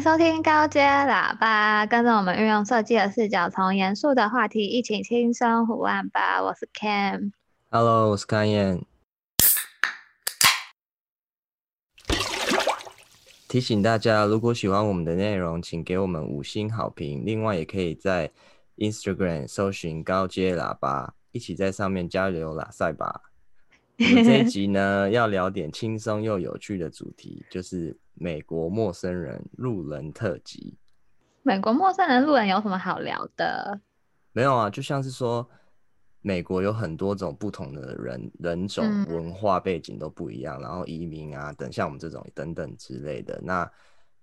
收听高阶喇叭，跟着我们运用设计的视角，从严肃的话题一起轻松胡乱吧。我是 Cam，Hello，我是康燕。提醒大家，如果喜欢我们的内容，请给我们五星好评。另外，也可以在 Instagram 搜寻高阶喇叭，一起在上面交流喇塞吧。我们这一 集呢，要聊点轻松又有趣的主题，就是美国陌生人路人特辑。美国陌生人路人有什么好聊的？没有啊，就像是说，美国有很多种不同的人人种、文化背景都不一样，嗯、然后移民啊等，像我们这种等等之类的。那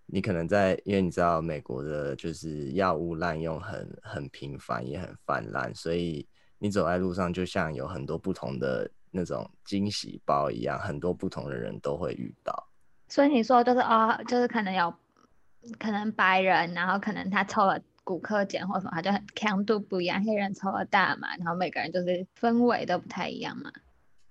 你可能在，因为你知道美国的就是药物滥用很很频繁，也很泛滥，所以你走在路上，就像有很多不同的。那种惊喜包一样，很多不同的人都会遇到。所以你说就是哦，就是可能有可能白人，然后可能他抽了骨科碱或什么，他就很强度不一样。黑人抽了大嘛，然后每个人就是氛围都不太一样嘛。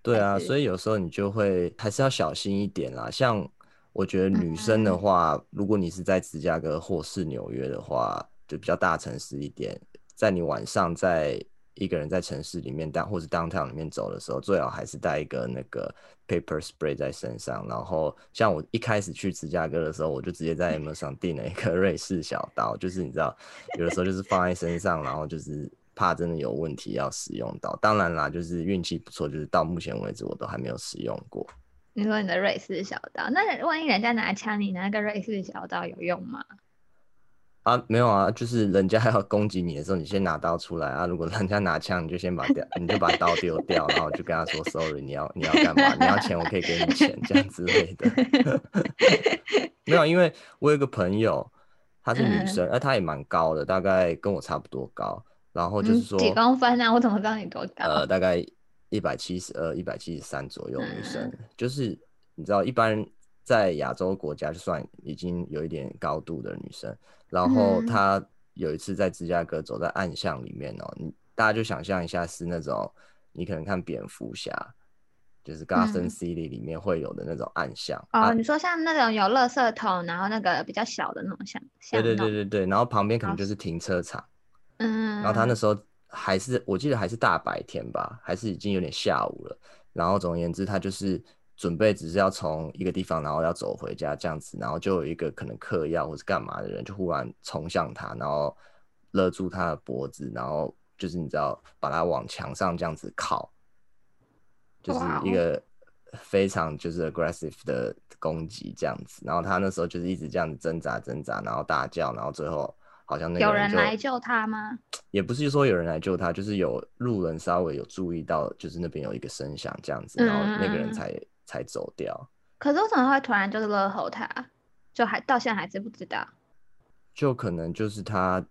对啊，所以有时候你就会还是要小心一点啦。像我觉得女生的话，嗯、如果你是在芝加哥或是纽约的话，就比较大城市一点，在你晚上在。一个人在城市里面当或是 downtown 里面走的时候，最好还是带一个那个 paper spray 在身上。然后像我一开始去芝加哥的时候，我就直接在 Amazon 上订了一个瑞士小刀，就是你知道，有的时候就是放在身上，然后就是怕真的有问题要使用到。当然啦，就是运气不错，就是到目前为止我都还没有使用过。你说你的瑞士小刀，那万一人家拿枪，你拿个瑞士小刀有用吗？啊，没有啊，就是人家要攻击你的时候，你先拿刀出来啊。如果人家拿枪，你就先把掉，你就把刀丢掉，然后就跟他说 sorry，你要你要干嘛？你要钱，我可以给你钱，这样之类的。没有，因为我有一个朋友，她是女生，而、嗯、她也蛮高的，大概跟我差不多高。然后就是说、嗯、几公分啊？我怎么知道你多高？呃，大概一百七十二、一百七十三左右。女生、嗯、就是你知道，一般在亚洲国家就算已经有一点高度的女生。然后他有一次在芝加哥走在暗巷里面哦，你大家就想象一下是那种你可能看蝙蝠侠，就是 Gotham City 里面会有的那种暗巷哦。你说像那种有垃圾桶，然后那个比较小的那种巷，对对对对对，然后旁边可能就是停车场，嗯，然后他那时候还是我记得还是大白天吧，还是已经有点下午了，然后总而言之他就是。准备只是要从一个地方，然后要走回家这样子，然后就有一个可能嗑药或是干嘛的人，就忽然冲向他，然后勒住他的脖子，然后就是你知道，把他往墙上这样子靠，就是一个非常就是 aggressive 的攻击这样子。然后他那时候就是一直这样子挣扎挣扎，然后大叫，然后最后好像那个人，有人来救他吗？也不是说有人来救他，就是有路人稍微有注意到，就是那边有一个声响这样子，然后那个人才。才走掉，可是为什么会突然就是勒吼他？就还到现在还知不知道，就可能就是他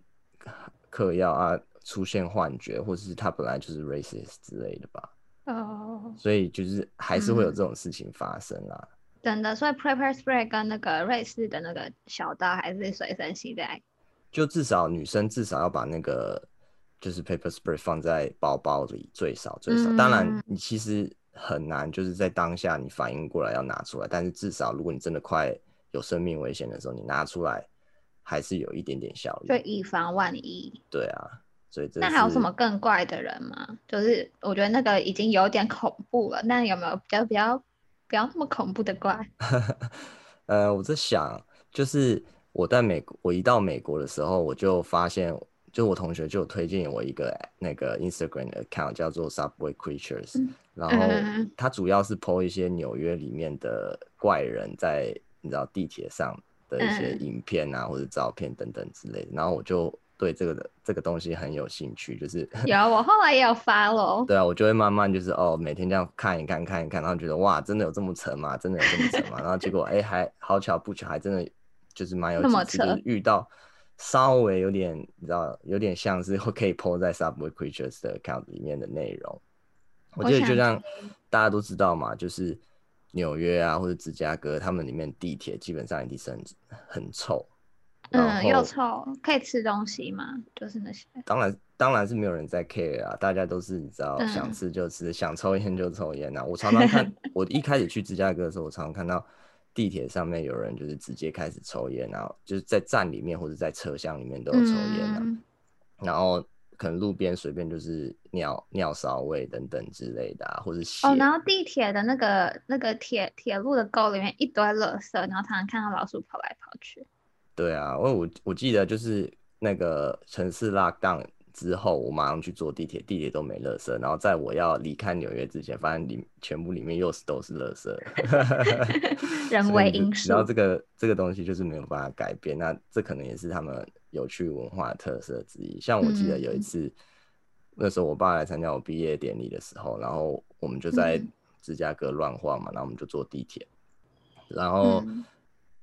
嗑药啊，出现幻觉，或者是他本来就是 racist 之类的吧。哦、oh.，所以就是还是会有这种事情发生啊。嗯、真的，所以 pepper spray 跟那个瑞士的那个小刀还是随身携带。就至少女生至少要把那个就是 pepper spray 放在包包里，最少最少。嗯、当然，你其实。很难，就是在当下你反应过来要拿出来，但是至少如果你真的快有生命危险的时候，你拿出来还是有一点点效率，就以防万一。对啊，所以这那还有什么更怪的人吗？就是我觉得那个已经有点恐怖了，那有没有比较比较不要那么恐怖的怪？呃，我在想，就是我在美国，我一到美国的时候，我就发现。就我同学就推荐我一个那个 Instagram account 叫做 Subway Creatures，嗯，然后他主要是 po 一些纽约里面的怪人在你知道地铁上的一些影片啊，嗯、或者照片等等之类的，然后我就对这个这个东西很有兴趣，就是有我后来也有 follow，对啊，我就会慢慢就是哦每天这样看一看看一看，然后觉得哇真的有这么扯吗？真的有这么扯吗？然后结果哎、欸、还好巧不巧还真的就是蛮有几次就是遇到。稍微有点，你知道，有点像是 可以 po 在 Subway Creatures 的 account 里面的内容。我觉得就像大家都知道嘛，就是纽约啊或者芝加哥，他们里面地铁基本上一定是很很臭。嗯，又臭，可以吃东西吗？就是那些。当然，当然是没有人在 care 啊，大家都是你知道，想吃就吃，嗯、想抽烟就抽烟啊。我常常看，我一开始去芝加哥的时候，我常常看到地铁上面有人就是直接开始抽烟，然后就是在站里面或者在车厢里面都有抽烟啊，嗯、然后可能路边随便就是尿尿骚味等等之类的啊，或者血。哦，然后地铁的那个那个铁铁路的沟里面一堆垃圾，然后常常看到老鼠跑来跑去。对啊，因为我我记得就是那个城市 lockdown。之后我马上去坐地铁，地铁都没垃圾。然后在我要离开纽约之前，发现里全部里面又是都是垃圾。人为因素。然后这个这个东西就是没有办法改变，那这可能也是他们有趣文化特色之一。像我记得有一次，嗯、那时候我爸来参加我毕业典礼的时候，然后我们就在芝加哥乱晃嘛，然后我们就坐地铁。然后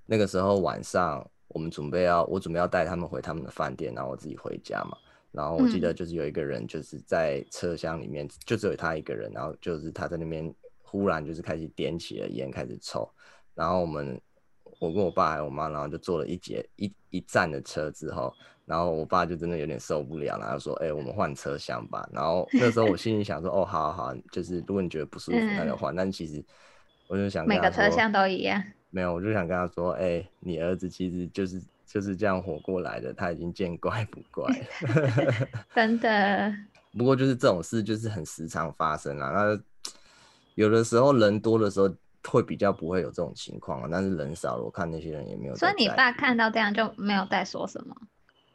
那个时候晚上，我们准备要我准备要带他们回他们的饭店，然后我自己回家嘛。然后我记得就是有一个人就是在车厢里面，就只有他一个人，然后就是他在那边忽然就是开始点起了烟，开始抽。然后我们我跟我爸还有我妈，然后就坐了一节一一站的车之后，然后我爸就真的有点受不了，然后说：“哎，我们换车厢吧。”然后那时候我心里想说：“哦，好好好，就是如果你觉得不舒服，那就换。”但其实我就想跟，每个车厢都一样。没有，我就想跟他说：“哎，你儿子其实就是。”就是这样活过来的，他已经见怪不怪了 真的。不过就是这种事，就是很时常发生啊。那有的时候人多的时候会比较不会有这种情况啊，但是人少了，我看那些人也没有。所以你爸看到这样就没有再说什么，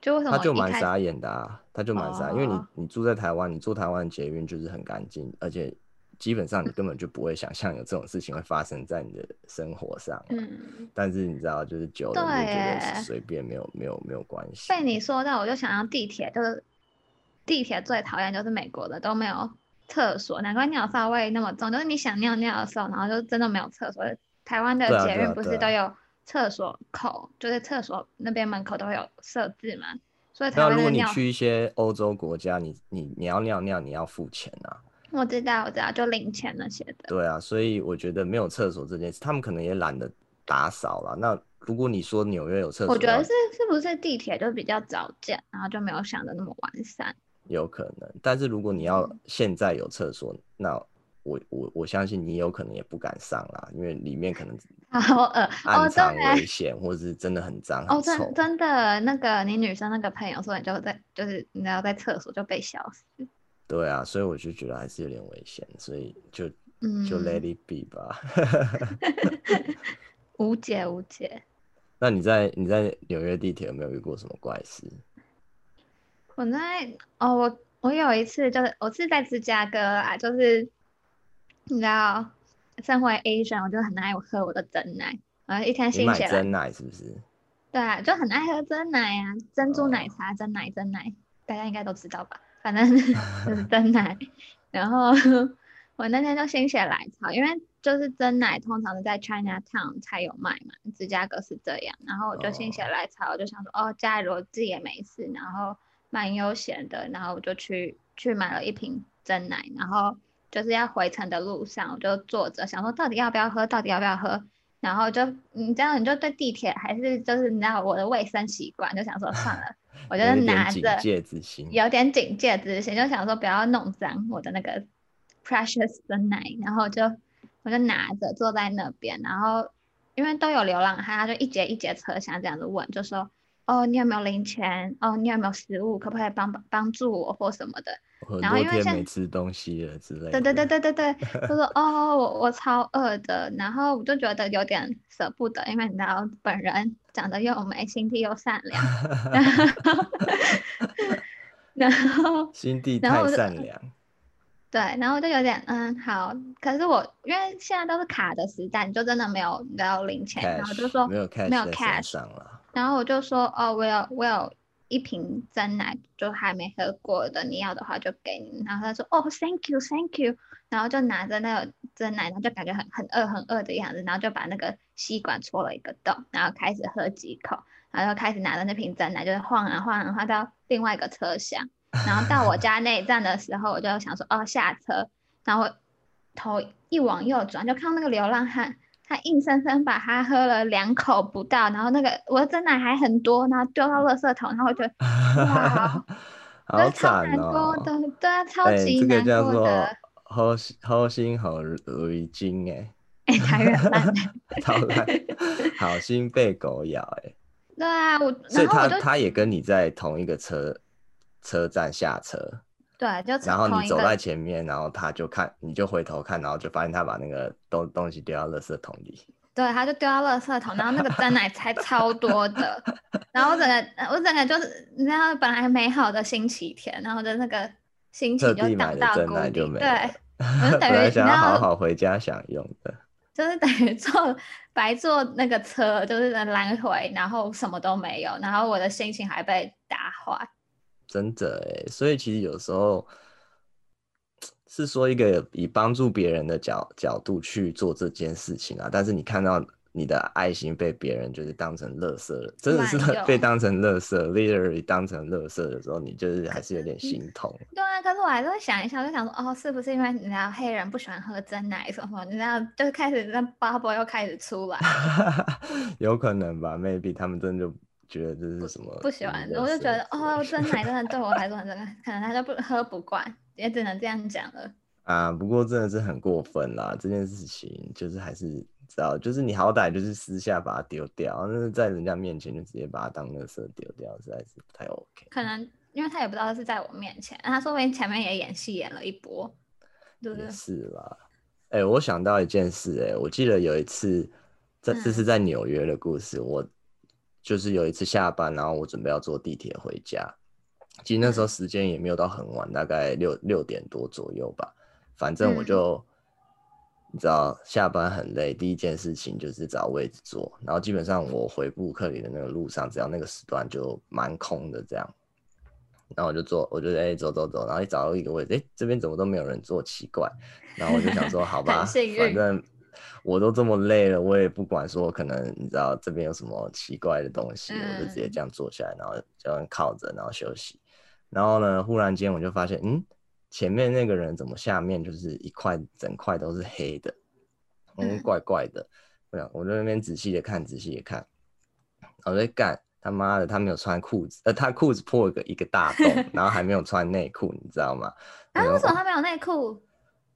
就为什么？他就蛮傻眼的啊，他就蛮傻，因为你你住在台湾，你坐台湾捷运就是很干净，而且。基本上你根本就不会想象有这种事情会发生在你的生活上，嗯，但是你知道，就是久了就觉得随便没有没有没有关系。被你说到，我就想到地铁，就是地铁最讨厌就是美国的都没有厕所，难怪尿骚味那么重。就是你想尿尿的时候，然后就真的没有厕所。台湾的捷运不是都有厕所口，就是厕所那边门口都会有设置嘛？所以台湾如果你去一些欧洲国家，你你你要尿尿，你要付钱啊。我知道，我知道，就零钱那些的。对啊，所以我觉得没有厕所这件事，他们可能也懒得打扫了。那如果你说纽约有厕所，我觉得是是不是地铁就比较早建，然后就没有想的那么完善。有可能，但是如果你要现在有厕所，嗯、那我我我相信你有可能也不敢上啦，因为里面可能 好恶暗藏危险，或者是真的很脏哦，真真的那个你女生那个朋友说，你就在就是你要在厕所就被笑死。对啊，所以我就觉得还是有点危险，所以就就 let it be 吧。无解无解。那你在你在纽约地铁有没有遇过什么怪事？我在哦，我我有一次就是我是在芝加哥啊，就是你知道，身为 Asian，我就很爱喝我的真奶，然后一天心血来，珍奶是不是？对啊，就很爱喝真奶啊，珍珠奶茶、真奶、真奶，大家应该都知道吧？反正 就是真奶，然后 我那天就心血来潮，因为就是真奶通常是在 Chinatown 才有卖嘛，芝加哥是这样，然后我就心血来潮，我就想说哦，家里如果自己也没事，然后蛮悠闲的，然后我就去去买了一瓶真奶，然后就是要回程的路上，我就坐着想说到底要不要喝，到底要不要喝。然后就你这样，你就对地铁还是就是你知道我的卫生习惯，就想说算了，我就拿着，戒之心，有点警戒之心，就想说不要弄脏我的那个 precious 的奶，然后就我就拿着坐在那边，然后因为都有流浪汉，他就一节一节车厢这样子问，就说。哦，你有没有零钱？哦，你有没有食物？可不可以帮帮助我或什么的？然后因为现在没吃东西了之类的。对对对对对对，他说 哦，我我超饿的，然后我就觉得有点舍不得，因为你知道本人长得又美，心地又善良，然后 心地太善良。对，然后就有点嗯好，可是我因为现在都是卡的时代，你就真的没有没有零钱，然后就说没有 cash 没有 cash 上了。然后我就说，哦，我有我有一瓶真奶，就还没喝过的，你要的话就给你。然后他说，哦，thank you，thank you。然后就拿着那个真奶，然后就感觉很很饿很饿的样子，然后就把那个吸管戳了一个洞，然后开始喝几口，然后就开始拿着那瓶真奶，就是晃啊晃啊晃到另外一个车厢。然后到我家那一站的时候，我就想说，哦，下车，然后头一往右转，就看到那个流浪汉。他硬生生把他喝了两口不到，然后那个我的真奶还很多，然后丢到垃圾桶，然后我觉得 哇，好惨哦，对啊，超级难过的。好好心好为精哎，哎，太烂，超烂，好心被狗咬，哎。对啊，我所以他他也跟你在同一个车车站下车，对，就然后你走在前面，然后他就看，你就回头看，然后就发现他把那个东东西丢到垃圾桶里。对，他就丢到垃圾桶，然后那个真奶才超多的，然后我整个我整个就是你知道，本来美好的星期天，然后的那个心情就荡到谷底，对，我就 等于想要好好回家享用的。就是等于坐白坐那个车，就是来回，然后什么都没有，然后我的心情还被打坏。真的哎，所以其实有时候是说一个以帮助别人的角角度去做这件事情啊，但是你看到。你的爱心被别人就是当成垃圾了，真的是被当成垃圾，literally 当成垃圾的时候，你就是还是有点心痛。对啊，可是我还是会想一想，就想说，哦，是不是因为你知道黑人不喜欢喝真奶什么？你知道，就是开始那 bubble 又开始出来，有可能吧？Maybe 他们真的就觉得这是什么不，不喜欢，我就觉得哦，真奶真的对我来说 很可能他就不喝不惯，也只能这样讲了。啊，不过真的是很过分啦，这件事情就是还是。知道，就是你好歹就是私下把它丢掉，但是在人家面前就直接把它当垃圾丢掉，实在是不太 OK。可能因为他也不知道是在我面前，他说不定前面也演戏演了一波，对不对？是啦，哎、欸，我想到一件事、欸，哎，我记得有一次，这这是在纽约的故事、嗯，我就是有一次下班，然后我准备要坐地铁回家，其实那时候时间也没有到很晚，大概六六点多左右吧，反正我就。嗯你知道下班很累，第一件事情就是找位置坐，然后基本上我回布鲁克里的那个路上，只要那个时段就蛮空的这样，然后我就坐，我就哎、欸、走走走，然后一找到一个位置，哎、欸、这边怎么都没有人坐，奇怪，然后我就想说好吧，反正我都这么累了，我也不管说可能你知道这边有什么奇怪的东西，我就直接这样坐下来，然后这样靠着，然后休息，然后呢，忽然间我就发现，嗯。前面那个人怎么下面就是一块整块都是黑的，嗯，怪怪的。我想我在那边仔细的看，仔细的看，我在干他妈的，他没有穿裤子，呃，他裤子破了个一个大洞，然后还没有穿内裤，你知道吗？啊，为什么他没有内裤？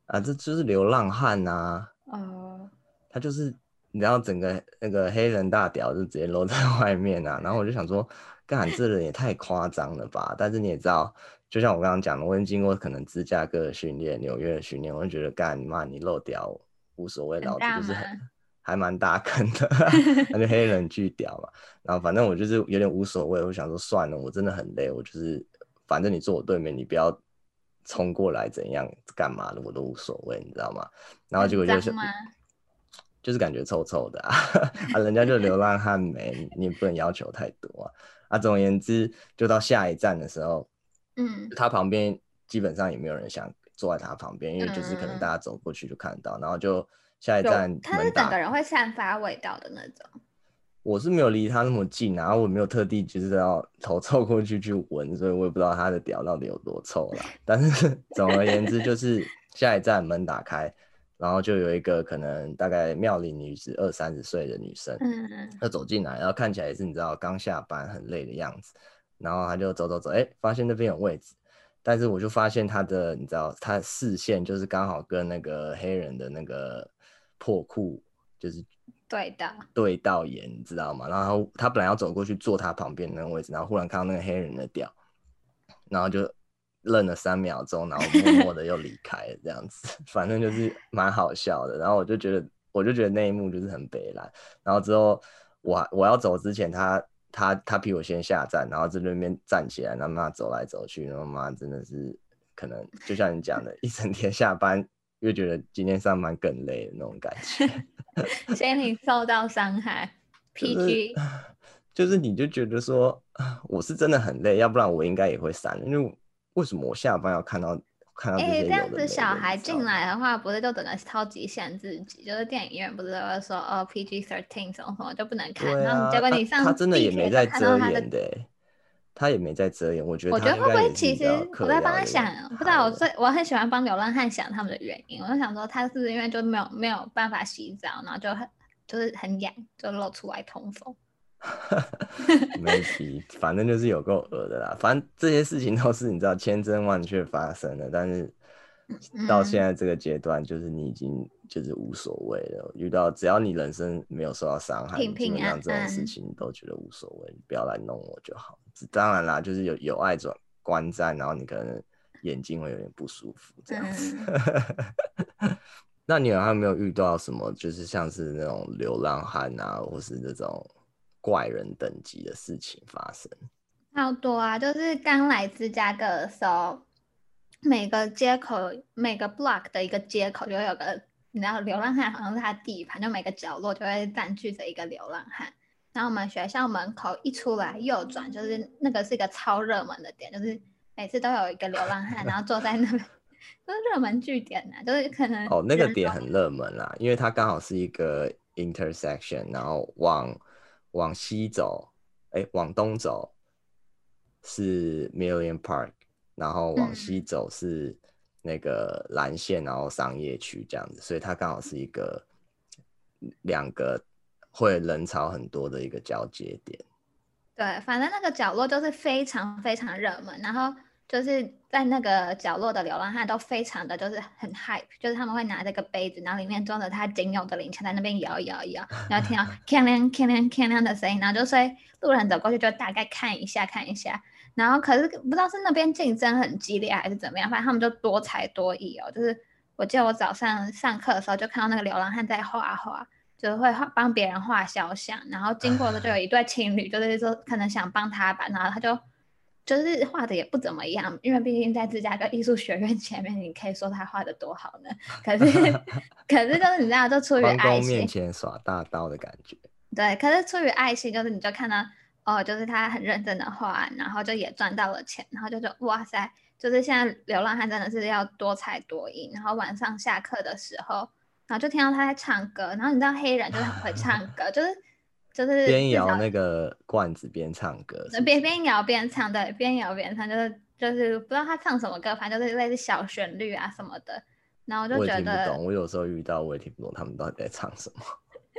啊，这就是流浪汉呐、啊。哦。他就是，你知道整个那个黑人大屌就直接露在外面啊，然后我就想说，干这人也太夸张了吧？但是你也知道。就像我刚刚讲的，我已经经过可能芝加哥的训练、纽约的训练，我就觉得干你妈你漏屌无所谓，老子就是很还蛮大坑的，那就黑人巨屌嘛。然后反正我就是有点无所谓，我想说算了，我真的很累，我就是反正你坐我对面，你不要冲过来怎样干嘛的，我都无所谓，你知道吗？然后结果就是 就是感觉臭臭的啊，啊人家就流浪汉没，你不能要求太多啊。啊，总而言之，就到下一站的时候。嗯，他旁边基本上也没有人想坐在他旁边，因为就是可能大家走过去就看到，嗯、然后就下一站他是整个人会散发味道的那种。我是没有离他那么近，然后我没有特地就是要头凑过去去闻，所以我也不知道他的屌到底有多臭啦。但是 总而言之，就是下一站门打开，然后就有一个可能大概妙龄女子二三十岁的女生，嗯嗯，她走进来，然后看起来也是你知道刚下班很累的样子。然后她就走走走，哎，发现那边有位置，但是我就发现她的，你知道，他的视线就是刚好跟那个黑人的那个破裤就是对的对到眼，你知道吗？然后他本来要走过去坐他旁边那个位置，然后忽然看到那个黑人的屌，然后就愣了三秒钟，然后默 默的又离开了，这样子，反正就是蛮好笑的。然后我就觉得，我就觉得那一幕就是很北烂。然后之后我我要走之前，他。他他比我先下站，然后在那边站起来，然后妈走来走去，然后妈真的是可能就像你讲的，一整天下班又觉得今天上班更累的那种感觉，心里受到伤害。PG，就是、就是你就觉得说，我是真的很累，要不然我应该也会闪，因为为什么我下班要看到？哎、欸，这样子小孩进来的话，不是就整个超级限制级？就是电影院不是都会说哦，PG thirteen 什么什么就不能看。啊、然后结果你上他真的也没在遮掩的，他也没在遮掩。我觉得，我觉得会不会其实我在帮他想，不知道我最我很喜欢帮流浪汉想他们的原因。我就想说，他是不是因为就没有没有办法洗澡，然后就很就是很痒，就露出来通风。没提，反正就是有够恶的啦。反正这些事情都是你知道千真万确发生的，但是到现在这个阶段，就是你已经就是无所谓了。遇到只要你人生没有受到伤害，平平安安，这种事情你都觉得无所谓，你不要来弄我就好。当然啦，就是有有爱转观战，然后你可能眼睛会有点不舒服这样子。嗯、那你有没有遇到什么，就是像是那种流浪汉啊，或是这种怪人等级的事情发生？好多啊，就是刚来芝加哥的时候。每个街口，每个 block 的一个街口就会有个，你知道流浪汉好像是他地盘，就每个角落就会占据着一个流浪汉。然后我们学校门口一出来右转，就是那个是一个超热门的点，就是每次都有一个流浪汉，然后坐在那边，都是热门据点呐，就是可能哦那个点很热门啦，因为它刚好是一个 intersection，然后往往西走，哎，往东走是 Million Park。然后往西走是那个蓝线，然后商业区这样子，所以它刚好是一个两个会人潮很多的一个交接点。对，反正那个角落就是非常非常热门，然后就是在那个角落的流浪汉都非常的就是很 hype，就是他们会拿这个杯子，然后里面装着他仅有的零钱，在那边摇一摇一摇，然后听到 锵亮锵亮锵亮的声音，然后就所以路人走过去就大概看一下看一下。然后可是不知道是那边竞争很激烈还是怎么样，反正他们就多才多艺哦。就是我记得我早上上课的时候就看到那个流浪汉在画画，就是会画帮别人画肖像，然后经过的就有一对情侣，就是说可能想帮他吧，然后他就就是画的也不怎么样，因为毕竟在芝加哥艺术学院前面，你可以说他画的多好呢。可是可是就是你知道，就出于爱心，面前耍大刀的感觉。对，可是出于爱心，就是你就看到。哦，就是他很认真的画，然后就也赚到了钱，然后就说哇塞，就是现在流浪汉真的是要多才多艺。然后晚上下课的时候，然后就听到他在唱歌，然后你知道黑人就是很会唱 歌，就是就是边摇那个罐子边唱歌是是，边边摇边唱，对，边摇边唱，就是就是不知道他唱什么歌，反正就是类似小旋律啊什么的。然后我就觉得，我听不懂，我有时候遇到我也听不懂他们到底在唱什么。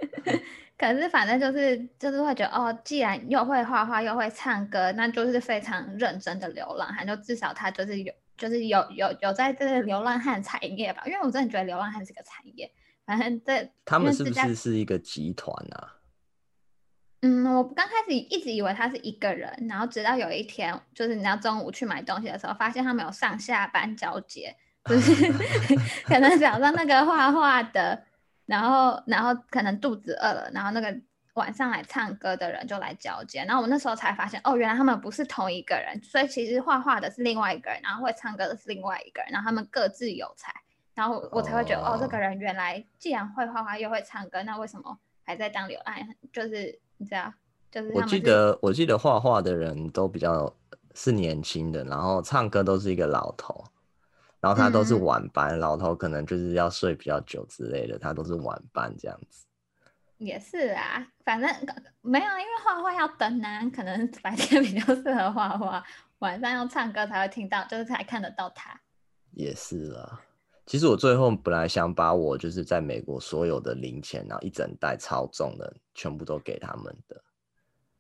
可是反正就是就是会觉得哦，既然又会画画又会唱歌，那就是非常认真的流浪汉，就至少他就是有就是有有有在这个流浪汉产业吧。因为我真的觉得流浪汉是个产业。反正这 他们是不是是一个集团啊？嗯，我刚开始一直以为他是一个人，然后直到有一天，就是你要中午去买东西的时候，发现他们有上下班交接，就是 可能早上那个画画的。然后，然后可能肚子饿了，然后那个晚上来唱歌的人就来交接，然后我那时候才发现，哦，原来他们不是同一个人，所以其实画画的是另外一个人，然后会唱歌的是另外一个人，然后他们各自有才，然后我才会觉得，哦，哦，这个人原来既然会画画又会唱歌，那为什么还在当流浪？就是你知道，就是我记得我记得画画的人都比较是年轻的，然后唱歌都是一个老头。然后他都是晚班，嗯，老头可能就是要睡比较久之类的，他都是晚班这样子。也是啊，反正没有，因为画画要等啊，可能白天比较适合画画，晚上要唱歌才会听到，就是才看得到他。也是啊，其实我最后本来想把我就是在美国所有的零钱，然后一整袋超重的，全部都给他们的。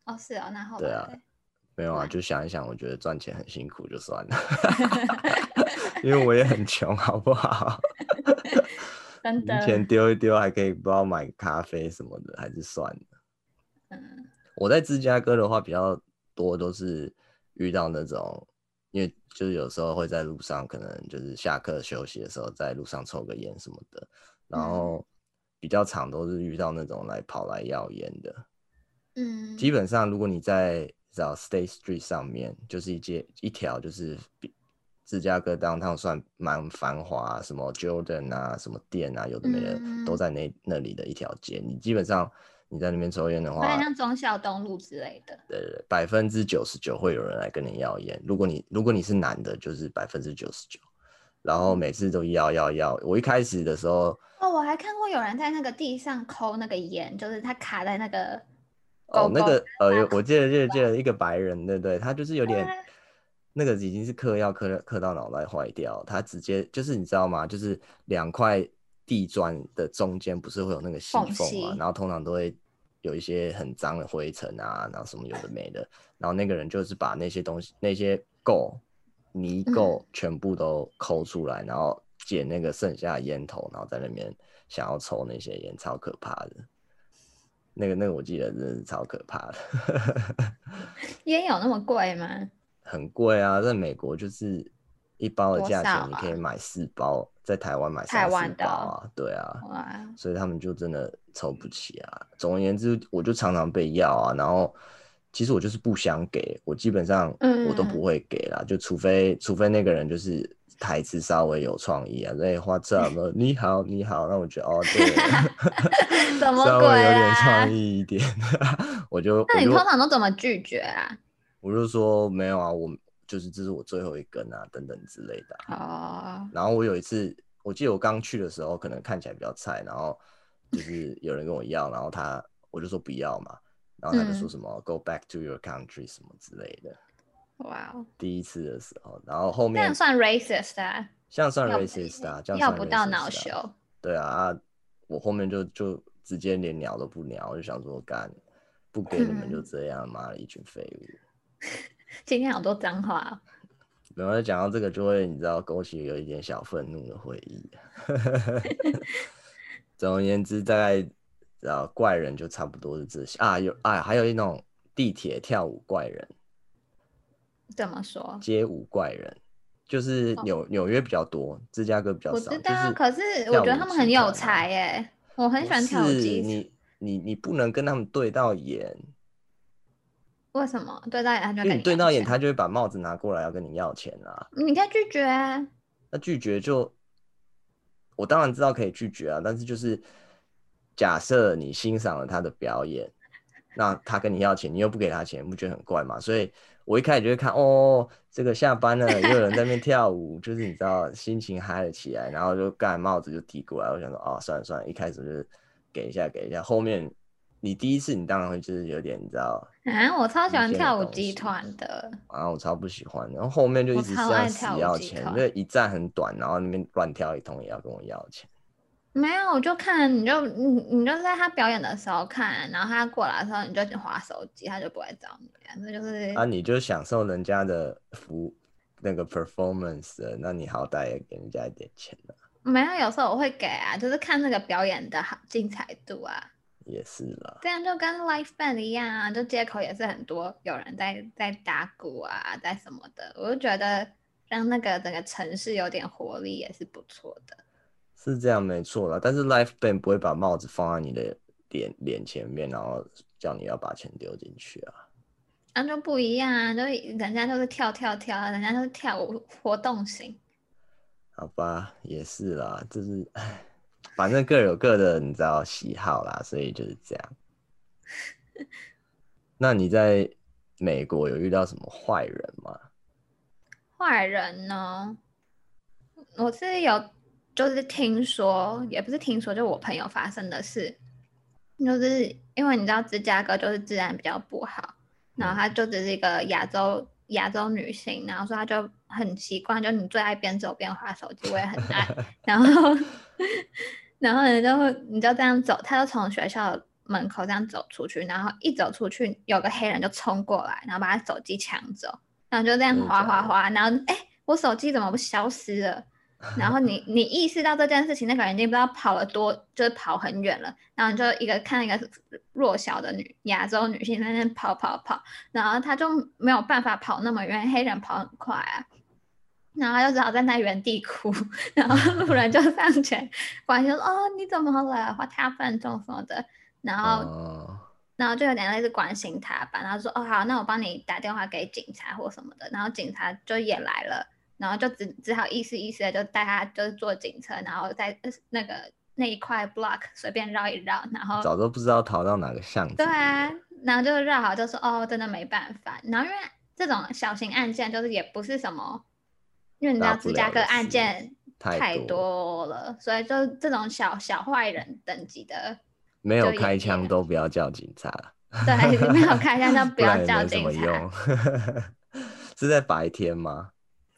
哦，是哦，那后对啊，没有啊，就想一想，我觉得赚钱很辛苦，就算了。因为我也很穷，好不好？真的，钱丢一丢还可以不知道买咖啡什么的，还是算了。嗯，我在芝加哥的话比较多都是遇到那种，因为就是有时候会在路上，可能就是下课休息的时候在路上抽个烟什么的，然后比较常都是遇到那种来跑来要烟的。嗯，基本上如果你在找 State Street 上面，就是一街一条就是比。芝加哥 downtown 算蛮繁华，什么 Jordan 啊，什么店啊，有的没的、嗯、都在那那里的一条街。你基本上你在那边抽烟的话，像忠孝东路之类的，对对，百分之九十九会有人来跟你要烟。如果你如果你是男的，就是百分之九十九，然后每次都要要要。我一开始的时候，哦，我还看过有人在那个地上抠那个烟，就是他卡在那个哦，那个呃，我记得记得记得一个白人，对对，他就是有点。那个已经是嗑药嗑嗑到脑袋坏掉，他直接就是你知道吗？就是两块地砖的中间不是会有那个细缝嘛，然后通常都会有一些很脏的灰尘啊，然后什么有的没的，然后那个人就是把那些东西那些垢泥垢全部都抠出来，然后捡那个剩下的烟头，然后在那边想要抽那些烟，超可怕的。那个那个我记得真的是超可怕的。烟有那么贵吗？很贵啊，在美国就是一包的价钱，你可以买四包，啊、在台湾买三四包啊，对啊，所以他们就真的抽不起啊。总而言之，我就常常被要啊，然后。其实我就是不想给，我基本上我都不会给啦，嗯、就除非除非那个人就是台词稍微有创意啊，哎，花这么 你好你好，那我觉得哦对，怎么、啊、稍微有点创意一点，我就那你通常都怎么拒绝啊？我就说没有啊，我就是这是我最后一根啊，等等之类的。哦。然后我有一次，我记得我刚去的时候，可能看起来比较菜，然后就是有人跟我要，然后他我就说不要嘛。然后他就说什么、嗯、“Go back to your country” 什么之类的。哇 Wow！第一次的时候，然后后面这样算 racist 啊？像算 racist 啊？这样算 racist 啊？要不到恼羞。对啊，啊，我后面就就直接连鸟都不鸟，我就想说干，不给你们就这样，妈的、嗯、一群废物。今天好多脏话、哦。然后讲到这个，就会你知道勾起有一点小愤怒的回忆。总而言之，大概。怪人就差不多是这些啊，有啊，还有一种地铁跳舞怪人，怎么说？街舞怪人就是纽、哦、纽约比较多，芝加哥比较少。我知道，可是我觉得他们很有才耶，我很喜欢跳舞机。你你你不能跟他们对到眼，为什么？对到眼他就跟你你对到眼，他就会把帽子拿过来要跟你要钱啊！你可以拒绝啊。那拒绝就，我当然知道可以拒绝啊，但是就是。假设你欣赏了他的表演，那他跟你要钱，你又不给他钱，不觉得很怪吗？所以我一开始就会看，哦，这个下班了，又有人在那边跳舞，就是你知道心情嗨了起来，然后就盖帽子就递过来，我想说，哦，算了算了，一开始就是给一下给一下，后面你第一次你当然会就是有点你知道，啊，我超喜欢跳舞集团的，啊，我超不喜欢，然后后面就一直这样死要钱，因为一站很短，然后那边乱跳一通也要跟我要钱。没有，我就看你就你你就在他表演的时候看，然后他过来的时候你就滑手机，他就不会找你。那就是啊，你就享受人家的服那个 performance，那你好歹也给人家一点钱啊。没有，有时候我会给啊，就是看那个表演的好精彩度啊。也是啦。这样就跟 live band 一样啊，就街口也是很多有人在在打鼓啊，在什么的，我就觉得让那个整个城市有点活力也是不错的。是这样没错啦，但是 life band 不会把帽子放在你的脸脸前面，然后叫你要把钱丢进去啊。那就不一样啊，都人家都是跳跳跳，人家都是跳舞活动型。好吧，也是啦，就是唉，反正各有各的，你知道喜好啦，所以就是这样。那你在美国有遇到什么坏人吗？坏人呢？我是有。就是听说，也不是听说，就我朋友发生的事，就是因为你知道芝加哥就是治安比较不好，然后她就只是一个亚洲亚洲女性，然后说她就很习惯，就你最爱边走边划手机，我也很爱，然后 然后你就你就这样走，她就从学校门口这样走出去，然后一走出去，有个黑人就冲过来，然后把她手机抢走，然后就这样划划划，然后哎，我手机怎么不消失了？然后你 你意识到这件事情，那个人已经不知道跑了多，就是跑很远了。然后你就一个看一个弱小的女亚洲女性在那跑跑跑，然后他就没有办法跑那么远，黑人跑很快啊，然后他就只好站在那原地哭。然后路人就上前关心说：“哦，你怎么了？或他犯重什么的？”然后然后就有点类似关心他吧。然后说：“哦，好，那我帮你打电话给警察或什么的。”然后警察就也来了。然后就只只好意思意思的就带他就是坐警车，然后在那个那一块 block 随便绕一绕，然后早都不知道逃到哪个巷子。对啊，然后就绕好就说哦，真的没办法。然后因为这种小型案件就是也不是什么，因为你知道芝加哥案件太多了，多所以就这种小小坏人等级的，没有开枪都不要叫警察。对，没有开枪都 不要叫警察。是在白天吗？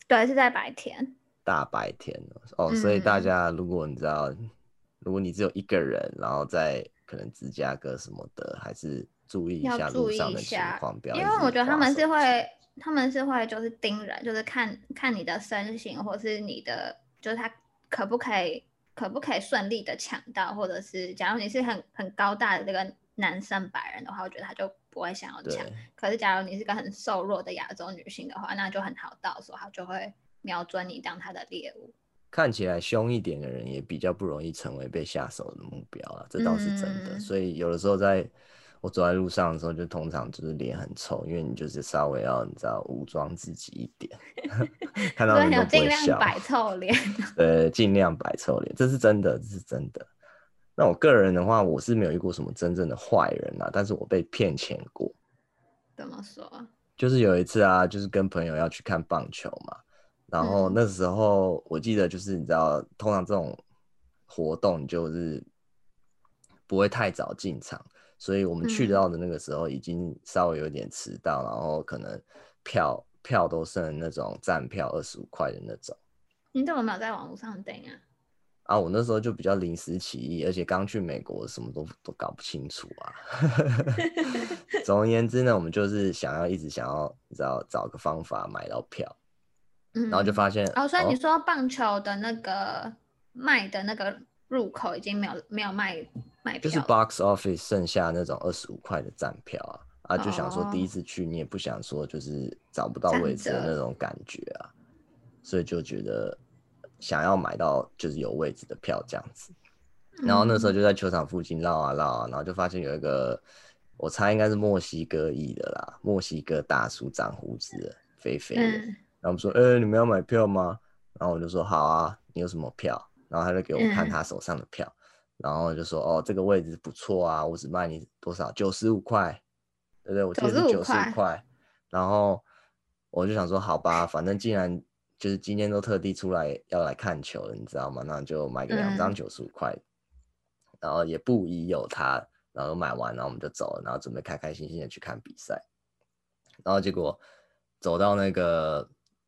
对，是在白天，大白天哦，嗯、所以大家如果你知道，如果你只有一个人，然后在可能芝加哥什么的，还是注意一下路上的情况，不要因为我觉得他们是会，他们是会就是盯人，就是看看你的身形，或是你的，就是他可不可以可不可以顺利的抢到，或者是假如你是很很高大的这个男生白人的话，我觉得他就不会想要抢。可是假如你是个很瘦弱的亚洲女性的话，那就很好到时候他就会瞄准你当他的猎物。看起来凶一点的人也比较不容易成为被下手的目标啊，这倒是真的。嗯、所以有的时候在我走在路上的时候，就通常就是脸很臭，因为你就是稍微要你知道武装自己一点，看到人都不会笑。尽量摆臭脸。对，尽量摆臭脸，这是真的，这是真的。那我个人的话，我是没有遇过什么真正的坏人啊，但是我被骗钱过。怎么说？就是有一次啊，就是跟朋友要去看棒球嘛。然后那时候我记得就是你知道，通常这种活动就是不会太早进场，所以我们去到的那个时候已经稍微有点迟到，然后可能票票都剩那种站票二十五块的那种。你怎么没有在网络上订啊？啊，我那时候就比较临时起意，而且刚去美国，什么都都搞不清楚啊。总而言之呢，我们就是想要一直想要你知道找个方法买到票。嗯。然后就发现哦，所以你说棒球的那个卖的那个入口已经没有没有卖卖票，就是 box office 剩下那种二十五块的站票啊啊，就想说第一次去你也不想说就是找不到位置的那种感觉啊，所以就觉得想要买到就是有位置的票这样子。然后那时候就在球场附近绕啊绕啊，然后就发现有一个我猜应该是墨西哥裔的啦，墨西哥大叔长胡子的，肥肥的。嗯然后我们说，哎、欸，你们要买票吗？然后我就说，好啊，你有什么票？然后他就给我看他手上的票，嗯、然后就说，哦，这个位置不错啊，我只卖你多少？九十五块，对不对？我记得是九十五块。然后我就想说，好吧，反正既然就是今天都特地出来要来看球了，你知道吗？那就买个两张九十五块，嗯、然后也不疑有他，然后买完，然后我们就走了，然后准备开开心心的去看比赛。然后结果走到那个。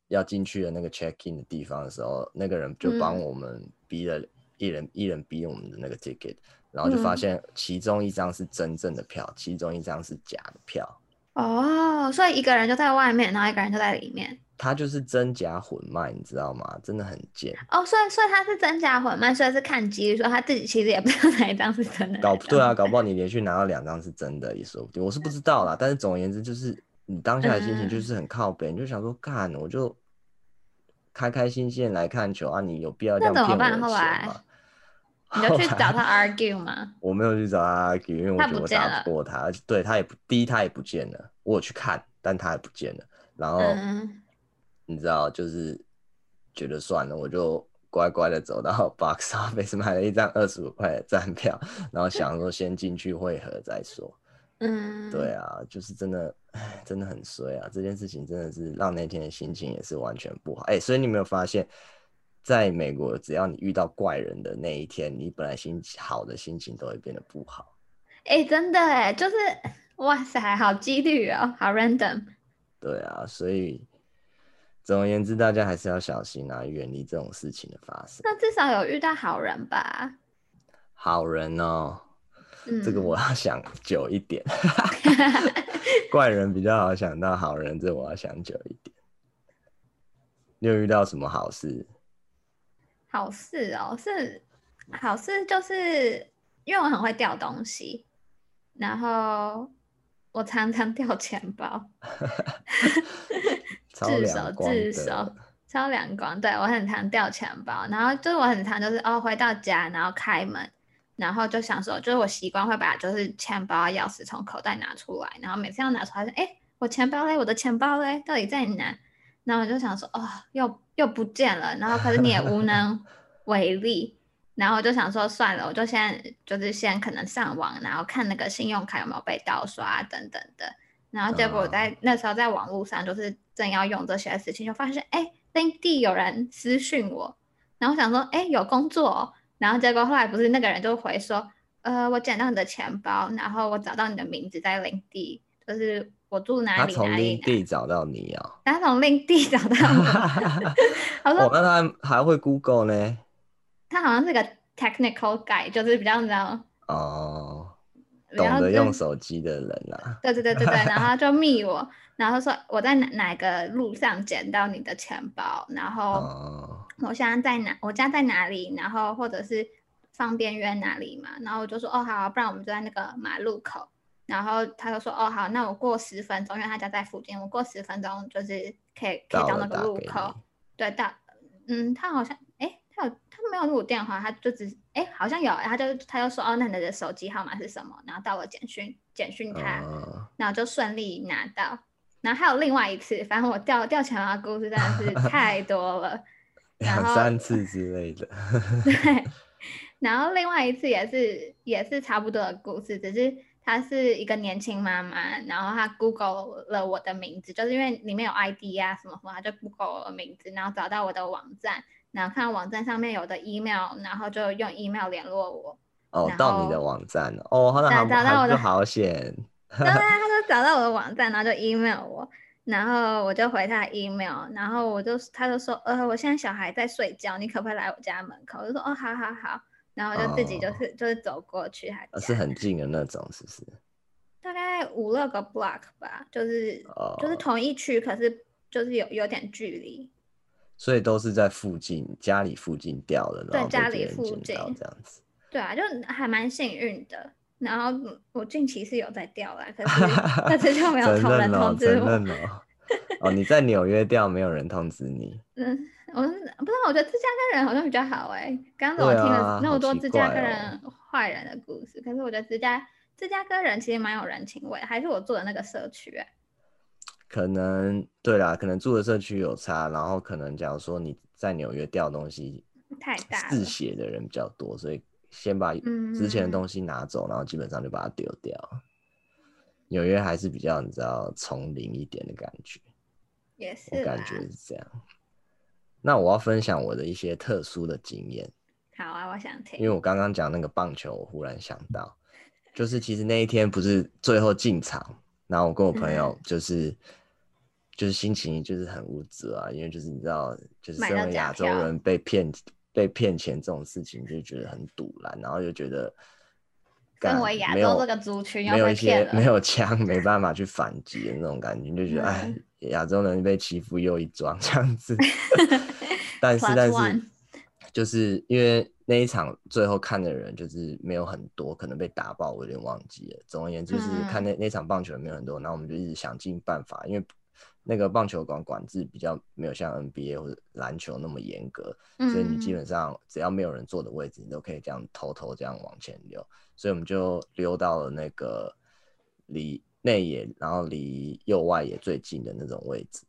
要进去的那个 check in 的地方的时候，那个人就帮我们逼了一人、嗯、一人逼我们的那个 ticket，然后就发现其中一张是真正的票，嗯、其中一张是假的票。哦，所以一个人就在外面，然后一个人就在里面。他就是真假混卖，你知道吗？真的很贱。哦，所以所以他是真假混卖，所以是看机率，说他自己其实也不知道哪一张是真的。搞不对啊，搞不好你连续拿到两张是真的也说不定，我是不知道啦。但是总而言之就是。你当下的心情就是很靠北，嗯、你就想说，干，我就开开心心来看球啊，你有必要这样骗我钱吗？你就去找他 argue 吗？我没有去找他 argue，因为我觉得我打不过他，他而且对他也不，第一他也不见了，我有去看，但他也不见了。然后、嗯、你知道，就是觉得算了，我就乖乖的走到 box office 买了一张二十五块的站票，然后想说先进去汇合再说。嗯，对啊，就是真的，哎，真的很衰啊！这件事情真的是让那天的心情也是完全不好。哎、欸，所以你没有发现，在美国，只要你遇到怪人的那一天，你本来心情好的心情都会变得不好。哎、欸，真的哎，就是哇塞，好几率哦，好 random。对啊，所以总而言之，大家还是要小心啊，远离这种事情的发生。那至少有遇到好人吧？好人哦。这个我要想久一点，怪人比较好想到，好人这我要想久一点。你有遇到什么好事？好事哦，是好事，就是因为我很会掉东西，然后我常常掉钱包，自首自首，超两光。对，我很常掉钱包，然后就是我很常就是哦回到家，然后开门。然后就想说，就是我习惯会把就是钱包、钥匙从口袋拿出来，然后每次要拿出来说，哎，我钱包嘞，我的钱包嘞，到底在哪？然后我就想说，哦，又又不见了。然后可是你也无能 为力。然后我就想说，算了，我就先就是先可能上网，然后看那个信用卡有没有被盗刷等等的。然后结果我在那时候在网络上就是正要用这些事情，就发现哎，LinkedIn 有人私讯我，然后我想说，哎，有工作哦。然后结果后来不是那个人就回说，呃，我捡到你的钱包，然后我找到你的名字在领地，就是我住哪里。他从另地找到你啊？他从另地找到我。我说，哦，那他还会 Google 呢？他好像是个 technical guy，就是比较你知道。哦。懂得用手机的人啦。对对对对对，然后就密我，然后说我在哪哪个路上捡到你的钱包，然后我现在在哪，我家在哪里，然后或者是方便约哪里嘛，然后我就说哦好，不然我们就在那个马路口，然后他就说哦好，那我过十分钟，因为他家在附近，我过十分钟就是可以可以到那个路口，对到，嗯，他好像哎。他有他没有录电话，他就只哎、欸、好像有，他就他就说哦，那你的手机号码是什么？然后到我简讯简讯他，呃、然后就顺利拿到。然后还有另外一次，反正我掉掉钱包的故事真的是 太多了，两三次之类的。对，然后另外一次也是也是差不多的故事，只是她是一个年轻妈妈，然后她 Google 了我的名字，就是因为里面有 ID 啊什么什么，她就 Google 我的名字，然后找到我的网站。然后看网站上面有的 email，然后就用 email 联络我。哦，到你的网站哦，好的，好，找到我的好险。对啊，他就找到我的网站，然后就 email 我，然后我就回他 email，然后我就他就说，呃，我现在小孩在睡觉，你可不可以来我家门口？我就说，哦，好好好，然后就自己就是、哦、就是走过去，还是很近的那种，是不是？大概五六个 block 吧，就是、哦、就是同一区，可是就是有有点距离。所以都是在附近，家里附近掉的，然后对，家里附近这样子。对啊，就还蛮幸运的。然后我近期是有在掉啦，可是 但是就没有同人通知我。哦，哦，你在纽约掉，没有人通知你。嗯，我不知道，我觉得芝加哥人好像比较好哎、欸。刚刚我听了那么多芝加哥人坏人的故事，哦、可是我觉得芝加芝加哥人其实蛮有人情味，还是我住的那个社区哎、欸。可能对啦，可能住的社区有差，然后可能假如说你在纽约掉东西太大，嗜血的人比较多，所以先把之前的东西拿走，嗯、然后基本上就把它丢掉。纽约还是比较你知道丛林一点的感觉，也是，我感觉是这样。那我要分享我的一些特殊的经验。好啊，我想听。因为我刚刚讲那个棒球，我忽然想到，就是其实那一天不是最后进场。然后我跟我朋友就是，嗯、就是心情就是很无助啊，因为就是你知道，就是身为亚洲人被骗被骗钱这种事情，就觉得很堵然，然后就觉得，身为亚洲这个族群没有一些没有枪，没办法去反击的那种感觉，就觉得、嗯、哎，亚洲人被欺负又一桩 这样子。但是但是，就是因为。那一场最后看的人就是没有很多，可能被打爆，我有点忘记了。总而言之，就是看那那场棒球没有很多，然后我们就一直想尽办法，因为那个棒球馆管制比较没有像 NBA 或者篮球那么严格，所以你基本上只要没有人坐的位置，你都可以这样偷偷这样往前溜。所以我们就溜到了那个离内野，然后离右外野最近的那种位置，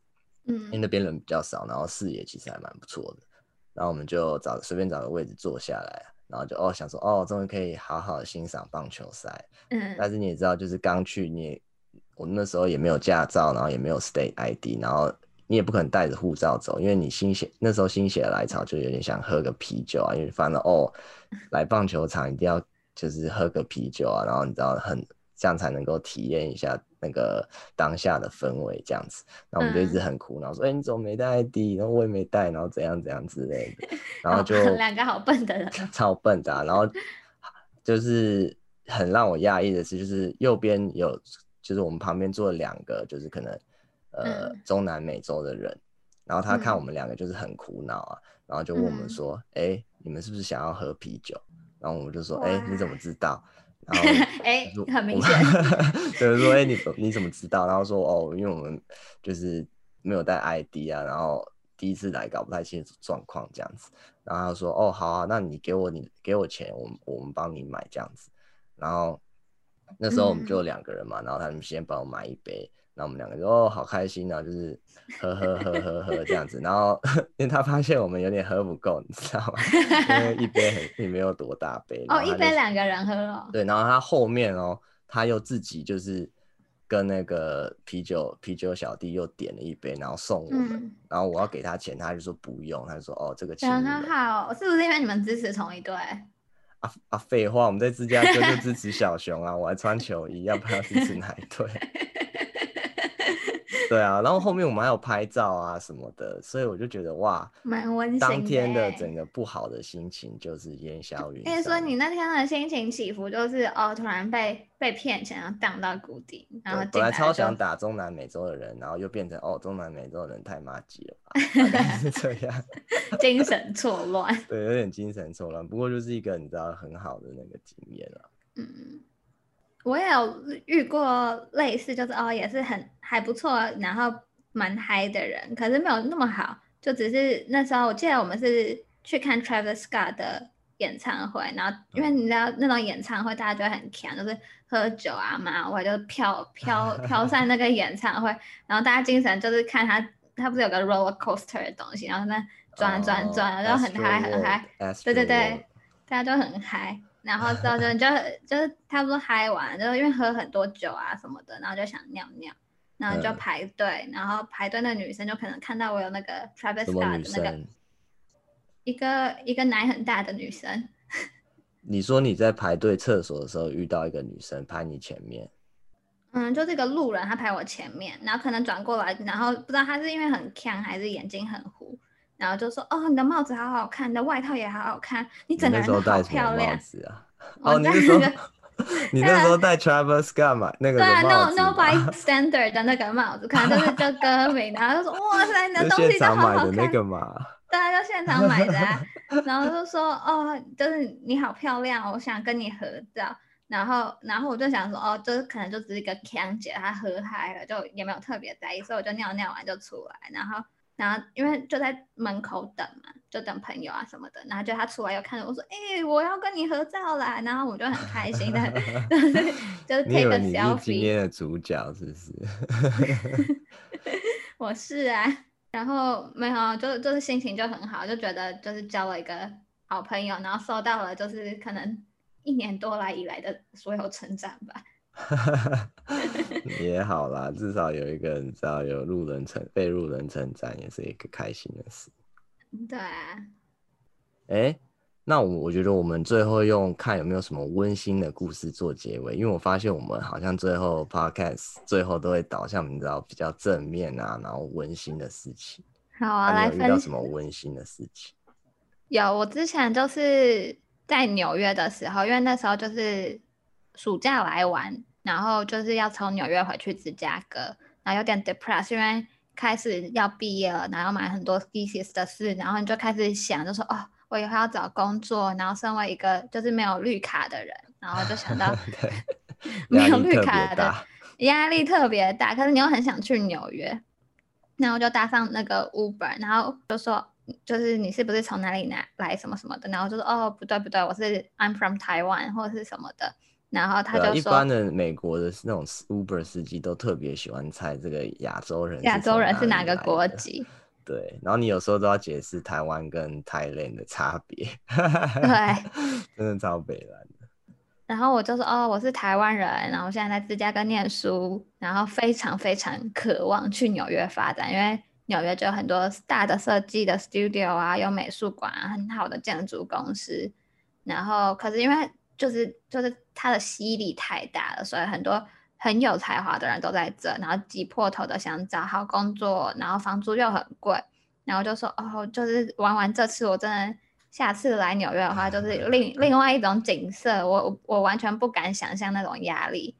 嗯，因为那边人比较少，然后视野其实还蛮不错的。然后我们就找随便找个位置坐下来，然后就哦想说哦，终于可以好好的欣赏棒球赛。嗯，但是你也知道，就是刚去你也，我那时候也没有驾照，然后也没有 State ID，然后你也不可能带着护照走，因为你心血那时候心血来潮，就有点想喝个啤酒啊，因为反正哦来棒球场一定要就是喝个啤酒啊，然后你知道很这样才能够体验一下。那个当下的氛围这样子，然后我们就一直很苦，然后说：“哎、嗯欸，你怎么没带 ID？” 然后我也没带，然后怎样怎样之类的，然后就两个好笨的人，超笨的、啊。然后 就是很让我讶异的是，就是右边有，就是我们旁边坐了两个，就是可能呃、嗯、中南美洲的人，然后他看我们两个就是很苦恼啊，然后就问我们说：“哎、嗯欸，你们是不是想要喝啤酒？”然后我们就说：“哎、欸，你怎么知道？”然后 哎，很明显，就是说，哎，你你怎么知道？然后说，哦，因为我们就是没有带 ID 啊，然后第一次来，搞不太清楚状况这样子。然后他说，哦，好啊，那你给我你给我钱，我们我们帮你买这样子。然后那时候我们就两个人嘛，嗯、然后他们先帮我买一杯。那我们两个就哦，好开心啊，就是喝喝喝喝喝这样子。然后 因为他发现我们有点喝不够，你知道吗？因为一杯很也没有多大杯。哦，一杯两个人喝哦。对，然后他后面哦，他又自己就是跟那个啤酒啤酒小弟又点了一杯，然后送我们。嗯、然后我要给他钱，他就说不用，他就说哦，这个钱很好，是不是因为你们支持同一队？啊啊，废话，我们在芝加哥就支持小熊啊，我还穿球衣，要不要支持哪一队？对啊，然后后面我们还有拍照啊什么的，所以我就觉得哇，蛮温馨的。当天的整个不好的心情就是烟消云散。所以说你那天的心情起伏就是哦，突然被被骗钱，然后荡到谷底，然后本来超想打中南美洲的人，然后又变成哦，中南美洲的人太麻吉了吧，是这样，精神错 乱。对，有点精神错乱，不过就是一个你知道很好的那个经验了。嗯。我也有遇过类似，就是哦，也是很还不错，然后蛮嗨的人，可是没有那么好。就只是那时候，我记得我们是去看 Travis Scott 的演唱会，然后因为你知道那种演唱会，大家就会很强，就是喝酒啊嘛，我就飘飘 飘散那个演唱会，然后大家精神就是看他，他不是有个 roller coaster 的东西，然后那转转转，然后很嗨很嗨，对对对，大家都很嗨。然后之后就就就是差不多嗨完，就是因为喝很多酒啊什么的，然后就想尿尿，然后就排队，嗯、然后排队的女生就可能看到我有那个 Travis Scott 的那个一个一个奶很大的女生。你说你在排队厕所的时候遇到一个女生排你前面？嗯，就是一个路人，她排我前面，然后可能转过来，然后不知道她是因为很锵还是眼睛很糊。然后就说：“哦，你的帽子好好看，你的外套也好好看，你整个人都好漂亮。”帽子啊！哦，你是说 你那时候戴 Travis Scott 嘛？那 个对啊，No No by Standard 的那个帽子，可能就是叫歌名，然后就说：“哇塞，你的东西都好好看。”那个嘛，对啊，就现场买的。啊然后就说：“哦，就是你好漂亮，我想跟你合照。”然后，然后我就想说：“哦，就是可能就只是一个锵姐，她喝嗨了，就也没有特别在意，所以我就尿尿完就出来，然后。”然后因为就在门口等嘛，就等朋友啊什么的。然后就他出来又看着我说：“哎、欸，我要跟你合照啦！”然后我就很开心的，就 是就是 take a selfie。今天的主角是不是？我是啊，然后没有，就就是心情就很好，就觉得就是交了一个好朋友，然后受到了就是可能一年多来以来的所有成长吧。也好啦，至少有一个人知道有路人成被路人称赞，也是一个开心的事。对啊。哎、欸，那我我觉得我们最后用看有没有什么温馨的故事做结尾，因为我发现我们好像最后 podcast 最后都会导向你知道比较正面啊，然后温馨的事情。好啊，来分享。遇到什么温馨的事情？有，我之前就是在纽约的时候，因为那时候就是暑假来玩。然后就是要从纽约回去芝加哥，然后有点 depressed，因为开始要毕业了，然后买很多 thesis 的事，然后你就开始想，就说哦，我以后要找工作，然后身为一个就是没有绿卡的人，然后就想到 没有绿卡的压力特别大，可是你又很想去纽约，然后就搭上那个 Uber，然后就说就是你是不是从哪里来来什么什么的，然后就说哦不对不对，我是 I'm from Taiwan 或者是什么的。然后他就说，一般的美国的那种 Uber 司机都特别喜欢猜这个亚洲人，亚洲人是哪个国籍？对，然后你有时候都要解释台湾跟 Thailand 的差别。对，真的超北蓝的。然后我就说，哦，我是台湾人，然后现在在芝加哥念书，然后非常非常渴望去纽约发展，因为纽约就有很多大的设计的 studio 啊，有美术馆啊，很好的建筑公司。然后可是因为就是就是它的吸引力太大了，所以很多很有才华的人都在这，然后挤破头的想找好工作，然后房租又很贵，然后就说哦，就是玩完这次，我真的下次来纽约的话，就是 另另外一种景色，我我完全不敢想象那种压力。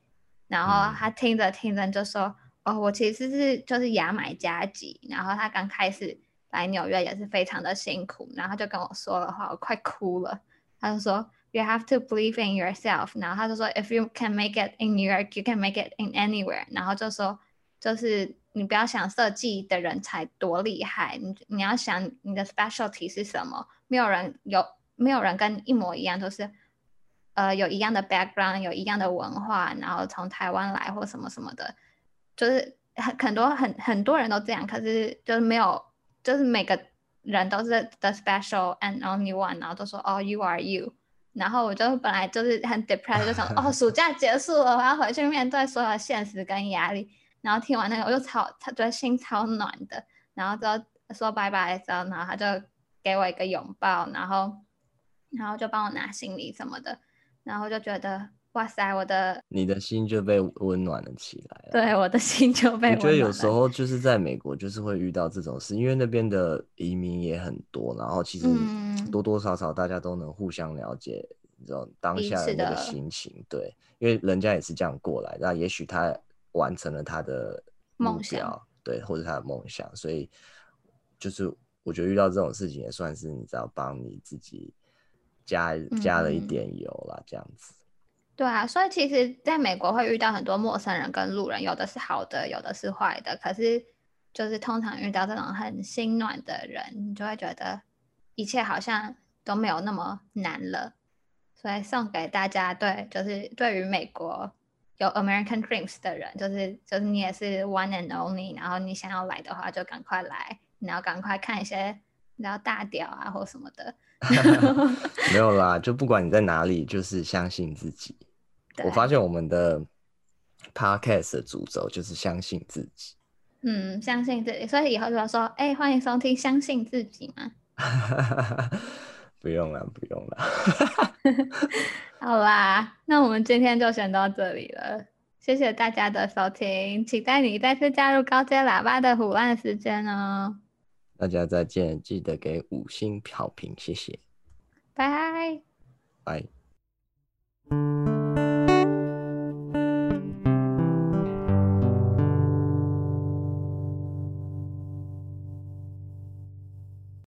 然后他听着听着就说，哦，我其实是就是牙买加籍，然后他刚开始来纽约也是非常的辛苦，然后他就跟我说的话，我快哭了，他就说。You have to believe in yourself。然后他就说，If you can make it in New York, you can make it in anywhere。然后就说，就是你不要想设计的人才多厉害，你你要想你的 specialty 是什么。没有人有，没有人跟一模一样，都是呃有一样的 background，有一样的文化，然后从台湾来或什么什么的，就是很很多很很多人都这样，可是就是没有，就是每个人都是 the special and only one，然后都说哦，you are you。 然后我就本来就是很 depressed，就想哦，暑假结束了，我要回去面对所有的现实跟压力。然后听完那个，我就超，他觉得心超暖的。然后之后说拜拜的时候，然后他就给我一个拥抱，然后然后就帮我拿行李什么的。然后就觉得哇塞，我的你的心就被温暖了起来了。对，我的心就被。我觉得有时候就是在美国，就是会遇到这种事，因为那边的移民也很多，然后其实多多少少大家都能互相了解这种当下的那个心情。对，因为人家也是这样过来，那也许他完成了他的梦想，对，或者他的梦想，所以就是我觉得遇到这种事情也算是你知道帮你自己加加了一点油啦，嗯、这样子。对啊，所以其实在美国会遇到很多陌生人跟路人，有的是好的，有的是坏的。可是就是通常遇到这种很心暖的人，你就会觉得一切好像都没有那么难了。所以送给大家，对，就是对于美国有 American Dreams 的人，就是就是你也是 One and Only，然后你想要来的话就赶快来，你要赶快看一些然后大屌啊或什么的。没有啦，就不管你在哪里，就是相信自己。我发现我们的 podcast 的主轴就是相信自己。嗯，相信自己，所以以后就要说，哎、欸，欢迎收听《相信自己》嘛？不用了，不用了。好啦，那我们今天就先到这里了。谢谢大家的收听，期待你再次加入高阶喇叭的虎烂时间哦。大家再见，记得给五星好评，谢谢。拜拜。拜。